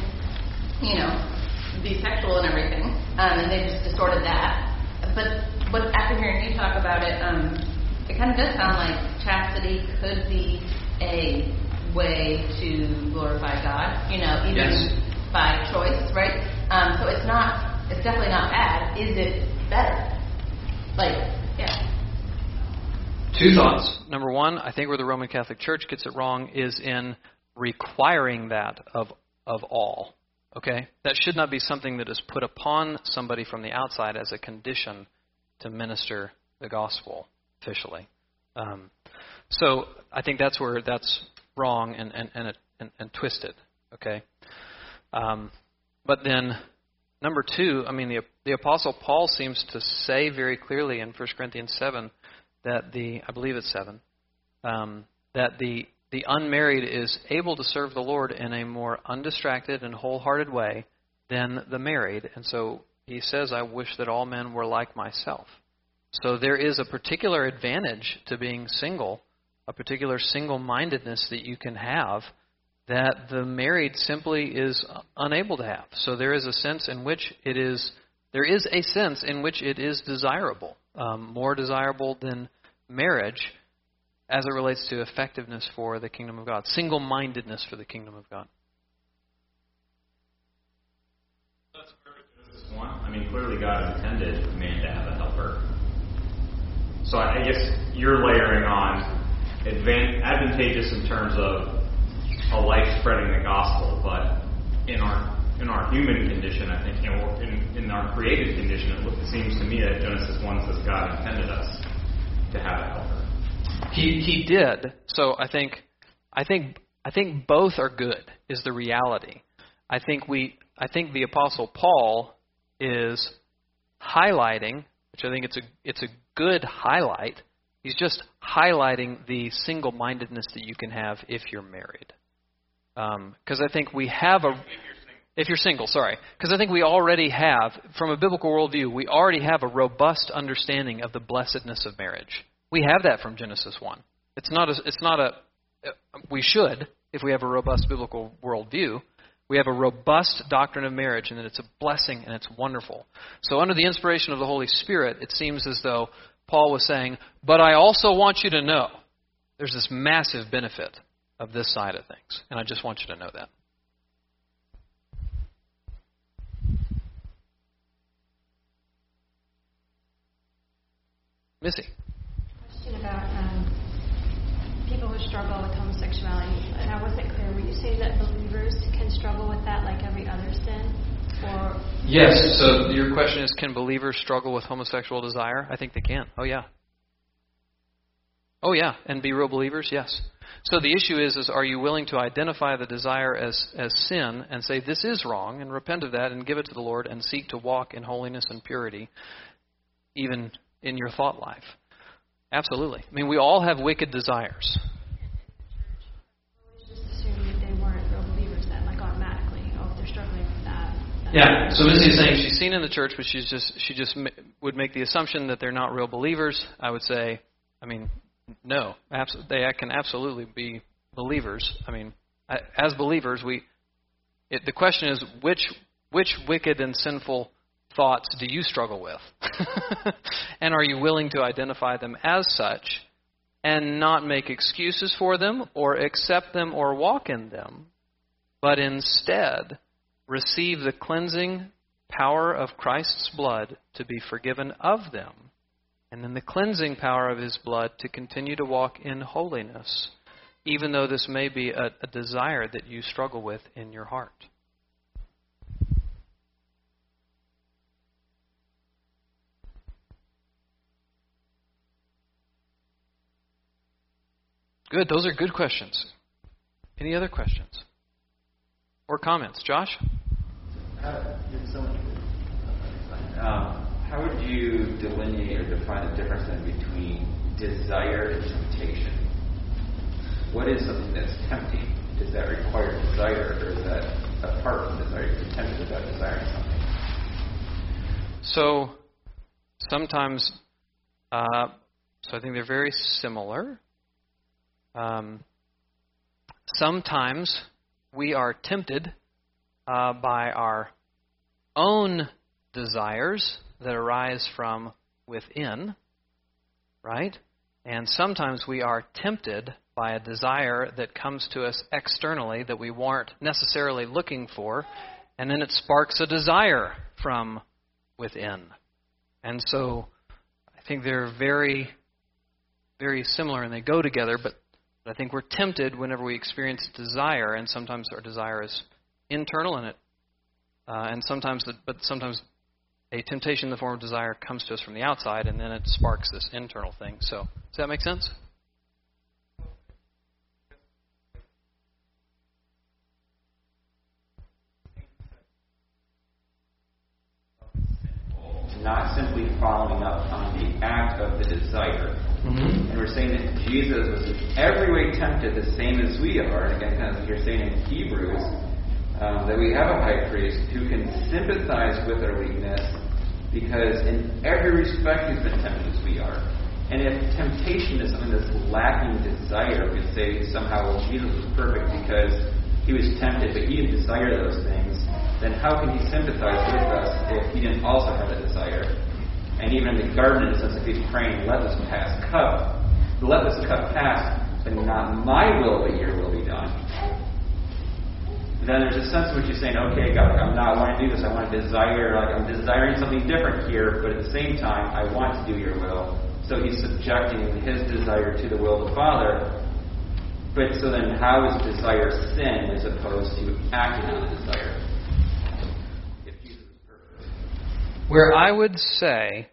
you know, be sexual and everything. Um, and they just distorted that. But but after hearing you talk about it, um, it kind of does sound like chastity could be a way to glorify God, you know, even yes. by choice, right? Um, so it's not, it's definitely not bad. Is it better? Like, yeah. Two thoughts. Number one, I think where the Roman Catholic Church gets it wrong is in requiring that of of all. Okay, that should not be something that is put upon somebody from the outside as a condition to minister the gospel officially. Um, so I think that's where that's wrong and and and, and, and twisted. Okay, um, but then number two, I mean the the apostle Paul seems to say very clearly in 1 Corinthians seven that the I believe it's seven um, that the the unmarried is able to serve the Lord in a more undistracted and wholehearted way than the married, and so he says, "I wish that all men were like myself." So there is a particular advantage to being single, a particular single-mindedness that you can have that the married simply is unable to have. So there is a sense in which it is there is a sense in which it is desirable um, more desirable than marriage as it relates to effectiveness for the kingdom of God, single mindedness for the kingdom of God. That's perfect. One. I mean, clearly God intended man to have a helper. So I guess you're layering on advantageous in terms of a life spreading the gospel, but in our in our human condition, I think, you know, in, in our created condition, it seems to me that Genesis 1 says God intended us to have a helper. He, he did. So I think, I think, I think both are good, is the reality. I think we, I think the Apostle Paul is highlighting, which I think it's a it's a good highlight. He's just highlighting the single-mindedness that you can have if you're married. Because um, I think we have a if you're single, sorry. Because I think we already have, from a biblical worldview, we already have a robust understanding of the blessedness of marriage. We have that from Genesis 1. It's not a, it's not a, we should, if we have a robust biblical worldview, we have a robust doctrine of marriage and that it's a blessing and it's wonderful. So, under the inspiration of the Holy Spirit, it seems as though Paul was saying, But I also want you to know there's this massive benefit of this side of things. And I just want you to know that. Missy. Question about um, people who struggle with homosexuality. And I wasn't clear. Were you saying that believers can struggle with that like every other sin? Or yes. So your question is, can believers struggle with homosexual desire? I think they can. Oh yeah. Oh yeah, and be real believers. Yes. So the issue is, is are you willing to identify the desire as as sin and say this is wrong and repent of that and give it to the Lord and seek to walk in holiness and purity, even in your thought life. Absolutely. I mean, we all have wicked desires. Yeah. So Missy is saying she's seen in the church, but she's just she just would make the assumption that they're not real believers. I would say, I mean, no, absolutely, they can absolutely be believers. I mean, as believers, we. It, the question is which which wicked and sinful thoughts do you struggle with? [LAUGHS] and are you willing to identify them as such and not make excuses for them or accept them or walk in them, but instead receive the cleansing power of Christ's blood to be forgiven of them, and then the cleansing power of his blood to continue to walk in holiness, even though this may be a, a desire that you struggle with in your heart? Good. Those are good questions. Any other questions or comments? Josh? Uh, how would you delineate or define the difference between desire and temptation? What is something that's tempting? Does that require desire, or is that apart from desire? You're tempted without desiring something. So, sometimes, uh, so I think they're very similar. Um, sometimes we are tempted uh, by our own desires that arise from within, right? And sometimes we are tempted by a desire that comes to us externally that we weren't necessarily looking for, and then it sparks a desire from within. And so I think they're very, very similar and they go together, but I think we're tempted whenever we experience desire, and sometimes our desire is internal in it, uh, and sometimes, the, but sometimes a temptation in the form of desire comes to us from the outside, and then it sparks this internal thing. So, does that make sense? Not simply following up on the act of the desire Mm-hmm. And we're saying that Jesus was in every way tempted the same as we are. And again, kind of like you're saying in Hebrews, um, that we have a high priest who can sympathize with our weakness because in every respect he's been tempted as we are. And if temptation is something that's lacking desire, we say somehow, well, Jesus was perfect because he was tempted, but he didn't desire those things, then how can he sympathize with us if he didn't also have a desire? And even in the garden, it says if he's praying, let this pass cup, let this cup pass, but not my will, but your will. Then there's a sense in which you're saying, okay, God, I'm not I want to do this. I want to desire, like I'm desiring something different here, but at the same time, I want to do your will. So he's subjecting his desire to the will of the Father. But so then, how is desire sin as opposed to acting on the desire? Where I would say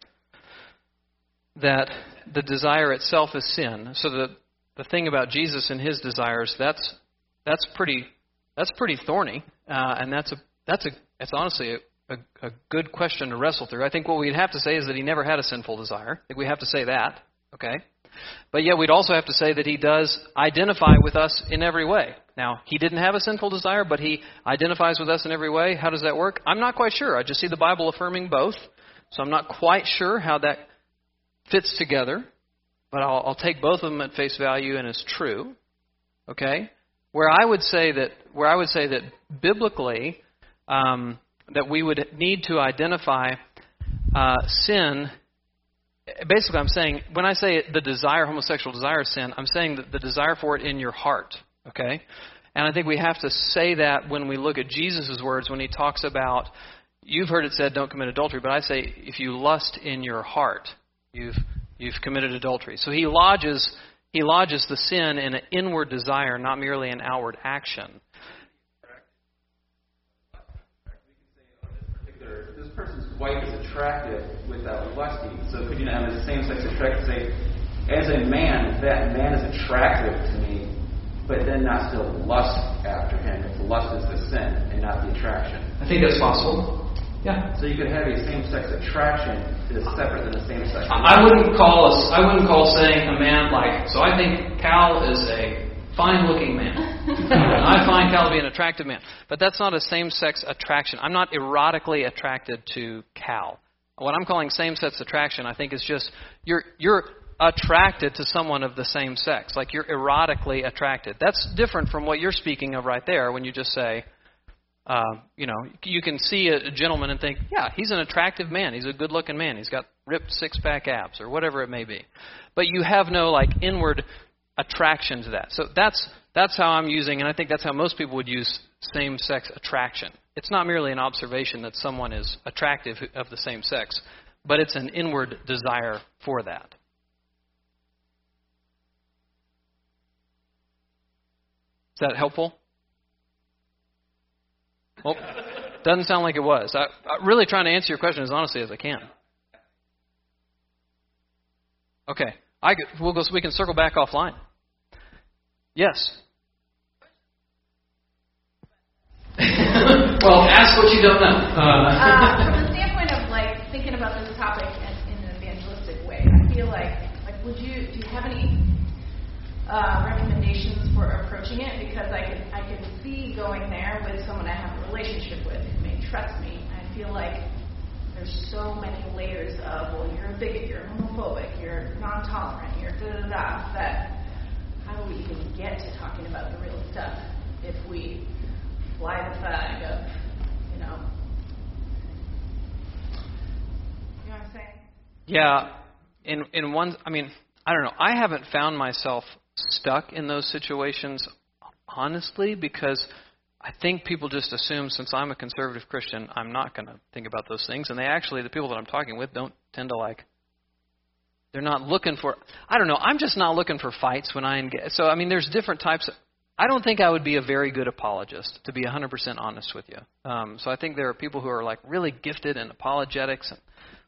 that the desire itself is sin. So the the thing about Jesus and his desires that's that's pretty that's pretty thorny, uh, and that's a that's a it's honestly a, a, a good question to wrestle through. I think what we'd have to say is that he never had a sinful desire. I think we have to say that, okay? But yet we'd also have to say that he does identify with us in every way. Now, he didn't have a sinful desire, but he identifies with us in every way. How does that work? I'm not quite sure. I just see the Bible affirming both. So I'm not quite sure how that fits together, but I'll, I'll take both of them at face value and as true. Okay? Where I would say that where I would say that biblically um, that we would need to identify uh, sin. Basically, I'm saying when I say the desire, homosexual desire, sin, I'm saying that the desire for it in your heart. Okay, and I think we have to say that when we look at Jesus' words when he talks about. You've heard it said, "Don't commit adultery," but I say, if you lust in your heart, you've you've committed adultery. So he lodges he lodges the sin in an inward desire, not merely an outward action. This person's wife is attractive without lusting. So could you not have the same sex attraction? Say, as a man, that man is attractive to me, but then not still lust after him. If lust is the sin and not the attraction. I think that's possible. Yeah. So you could have a same-sex attraction that is separate than a same-sex. I wouldn't call us. I wouldn't call saying a man like. So I think Cal is a fine-looking man. [LAUGHS] I find Cal to be an attractive man, but that's not a same-sex attraction. I'm not erotically attracted to Cal. What I'm calling same-sex attraction, I think, is just you're you're attracted to someone of the same sex, like you're erotically attracted. That's different from what you're speaking of right there when you just say uh, you know, you can see a gentleman and think, yeah, he's an attractive man. He's a good-looking man. He's got ripped six-pack abs or whatever it may be. But you have no like inward attraction to that. So that's that's how I'm using, and I think that's how most people would use same-sex attraction. It's not merely an observation that someone is attractive of the same sex, but it's an inward desire for that. Is that helpful? Well, doesn't sound like it was. I, I'm really trying to answer your question as honestly as I can. Okay, I we'll go. We can circle back offline. Yes. [LAUGHS] well, ask what you don't know. Uh, uh, from the [LAUGHS] standpoint of like thinking about this topic in, in an evangelistic way, I feel like like would you do you have any uh, recommendations for approaching it because I can I can see going there with someone I have a relationship with who may trust me. I feel like there's so many layers of well, you're a bigot, you're homophobic, you're non-tolerant, you're da da da. That how do we even get to talking about the real stuff if we fly the flag of you know you know what I'm saying? Yeah, in in one, I mean, I don't know. I haven't found myself stuck in those situations, honestly, because I think people just assume since I'm a conservative Christian, I'm not going to think about those things. And they actually, the people that I'm talking with, don't tend to like. They're not looking for. I don't know. I'm just not looking for fights when I engage. So I mean, there's different types. Of, I don't think I would be a very good apologist, to be 100% honest with you. Um, so I think there are people who are like really gifted in apologetics and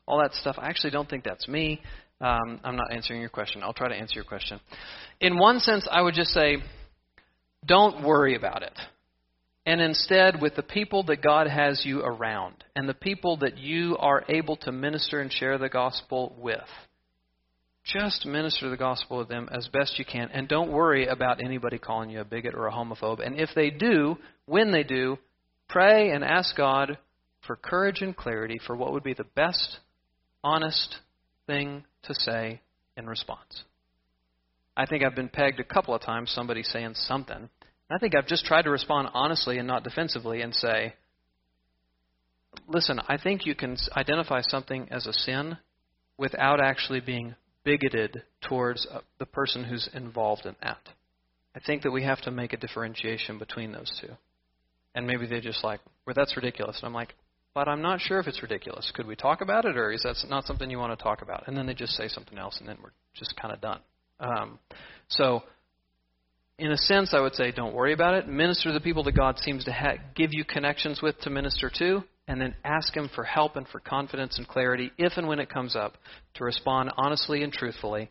all that stuff. I actually don't think that's me. Um, I'm not answering your question. I'll try to answer your question. In one sense, I would just say, don't worry about it. And instead, with the people that God has you around and the people that you are able to minister and share the gospel with, just minister the gospel with them as best you can. And don't worry about anybody calling you a bigot or a homophobe. And if they do, when they do, pray and ask God for courage and clarity for what would be the best, honest thing to say in response. I think I've been pegged a couple of times, somebody saying something. I think I've just tried to respond honestly and not defensively and say, listen, I think you can identify something as a sin without actually being bigoted towards uh, the person who's involved in that. I think that we have to make a differentiation between those two. And maybe they're just like, well, that's ridiculous. And I'm like, but I'm not sure if it's ridiculous. Could we talk about it, or is that not something you want to talk about? And then they just say something else, and then we're just kind of done. Um, so, in a sense, I would say don't worry about it. Minister to the people that God seems to ha- give you connections with to minister to, and then ask Him for help and for confidence and clarity if and when it comes up to respond honestly and truthfully,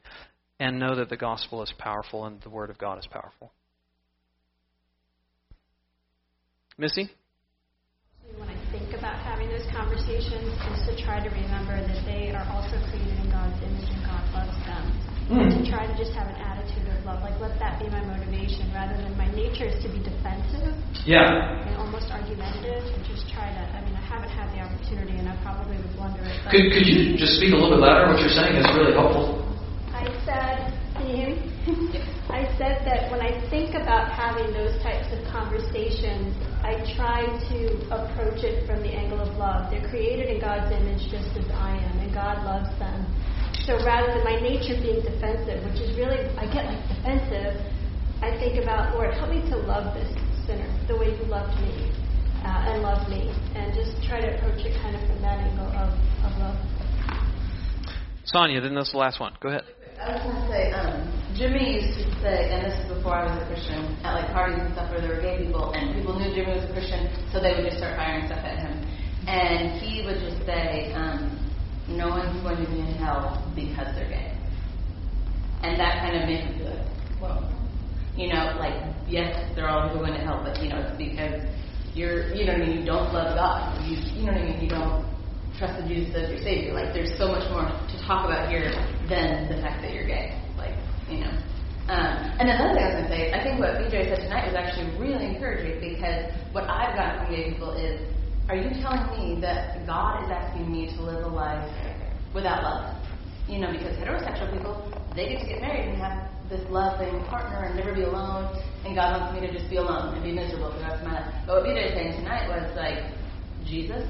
and know that the gospel is powerful and the Word of God is powerful. Missy? Conversations is to try to remember that they are also created in God's image and God loves them. Mm. To try to just have an attitude of love, like let that be my motivation, rather than my nature is to be defensive Yeah. and almost argumentative, and just try to. I mean, I haven't had the opportunity, and I probably would blunder it. Could, could you just speak a little bit louder? What you're saying is really helpful. I said, can you hear me? I said that when I think about having those types of conversations, I try to approach it from the angle of love. They're created in God's image just as I am, and God loves them. So rather than my nature being defensive, which is really, I get like defensive, I think about, Lord, help me to love this sinner the way you loved me uh, and love me, and just try to approach it kind of from that angle of, of love. Sonia, then that's the last one. Go ahead. I was going to say, um, Jimmy used to say, and this is before I was a Christian, at like parties and stuff where there were gay people, and people knew Jimmy was a Christian, so they would just start firing stuff at him. And he would just say, um, no one's going to be in hell because they're gay. And that kind of made me feel like, whoa. You know, like, yes, they're all going to hell, but, you know, it's because you're, you know what I mean, you don't love God. You, you know what I mean, you don't trust in Jesus as your Savior. Like, there's so much more to talk about here than the fact that you're gay. Like, you know. Um, and another thing I was going to say, I think what BJ said tonight was actually really encouraging because what I've gotten from gay people is, are you telling me that God is asking me to live a life without love? You know, because heterosexual people, they get to get married and have this loving partner and never be alone, and God wants me to just be alone and be miserable for the rest of my life. But what BJ was saying tonight was like, Jesus,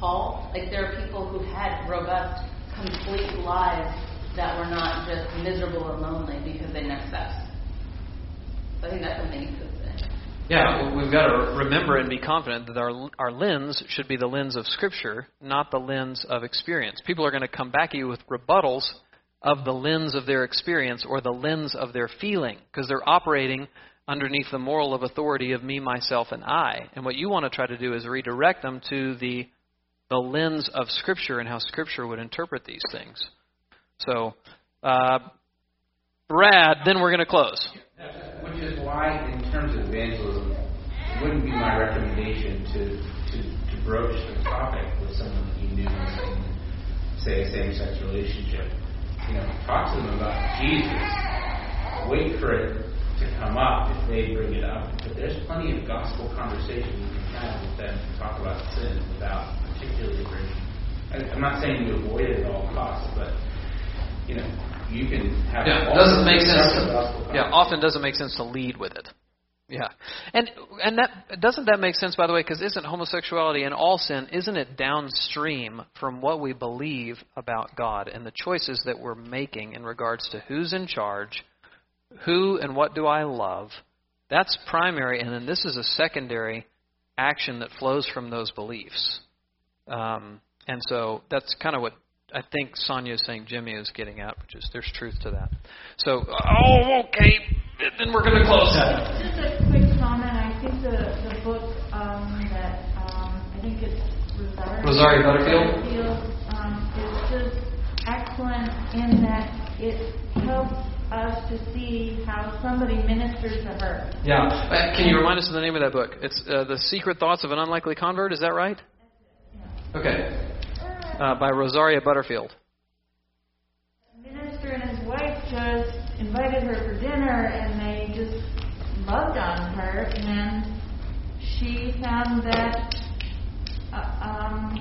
Paul, like there are people who had robust, complete lives that were not just miserable and lonely because they next sex. So I think that's something you could say. Yeah, we've got to remember and be confident that our our lens should be the lens of Scripture, not the lens of experience. People are going to come back at you with rebuttals of the lens of their experience or the lens of their feeling because they're operating underneath the moral of authority of me, myself, and I. And what you want to try to do is redirect them to the the lens of Scripture and how Scripture would interpret these things. So, uh, Brad, then we're going to close. Which is why, in terms of evangelism, it wouldn't be my recommendation to, to, to broach the topic with someone that you knew in, say, a same sex relationship. You know, talk to them about Jesus. Wait for it to come up if they bring it up. But there's plenty of gospel conversation you can have with them to talk about sin without particularly bringing. I- I'm not saying you avoid it at all costs, but you know, you can have. Yeah, all doesn't make sense. To, yeah, often doesn't make sense to lead with it. Yeah, and and that doesn't that make sense by the way? Because isn't homosexuality and all sin isn't it downstream from what we believe about God and the choices that we're making in regards to who's in charge, who and what do I love? That's primary, and then this is a secondary action that flows from those beliefs. Um, and so that's kind of what I think Sonia is saying Jimmy is getting at, which is there's truth to that. So, oh, okay, then we're going to close. That. Just a quick comment. I think the, the book um, that um, I think it's Rosario, Rosario Butterfield? Butterfield, um, is just excellent in that it helps us to see how somebody ministers to her. Yeah. Can you remind us of the name of that book? It's uh, The Secret Thoughts of an Unlikely Convert, is that right? Okay. Uh, by Rosaria Butterfield. The minister and his wife just invited her for dinner, and they just loved on her, and she found that uh, um,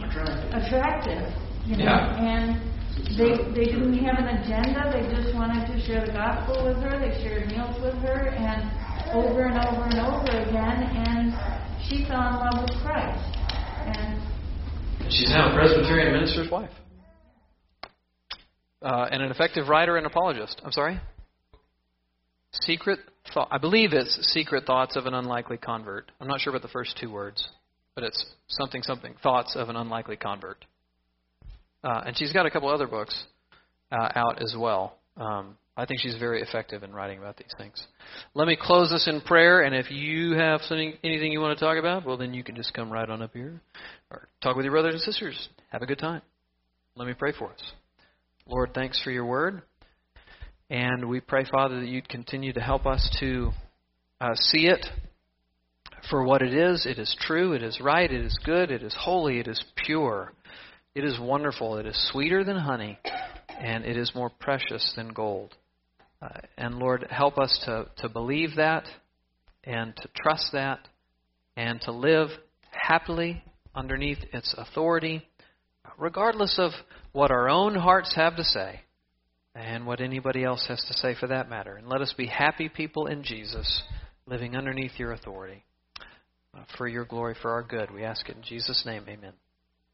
attractive. You know? Yeah. And they they didn't have an agenda. They just wanted to share the gospel with her. They shared meals with her, and over and over and over again. And she fell in love with Christ. And She's now a Presbyterian minister's wife. Uh, and an effective writer and apologist. I'm sorry? Secret thought. I believe it's Secret Thoughts of an Unlikely Convert. I'm not sure about the first two words, but it's something, something. Thoughts of an Unlikely Convert. Uh, and she's got a couple other books uh, out as well. Um, I think she's very effective in writing about these things. Let me close this in prayer, and if you have something, anything you want to talk about, well, then you can just come right on up here or talk with your brothers and sisters. Have a good time. Let me pray for us. Lord, thanks for your word. And we pray, Father, that you'd continue to help us to uh, see it for what it is. It is true, it is right, it is good, it is holy, it is pure. It is wonderful. It is sweeter than honey, and it is more precious than gold. Uh, and Lord, help us to, to believe that and to trust that and to live happily underneath its authority, regardless of what our own hearts have to say and what anybody else has to say for that matter. And let us be happy people in Jesus, living underneath your authority. Uh, for your glory, for our good. We ask it in Jesus' name. Amen.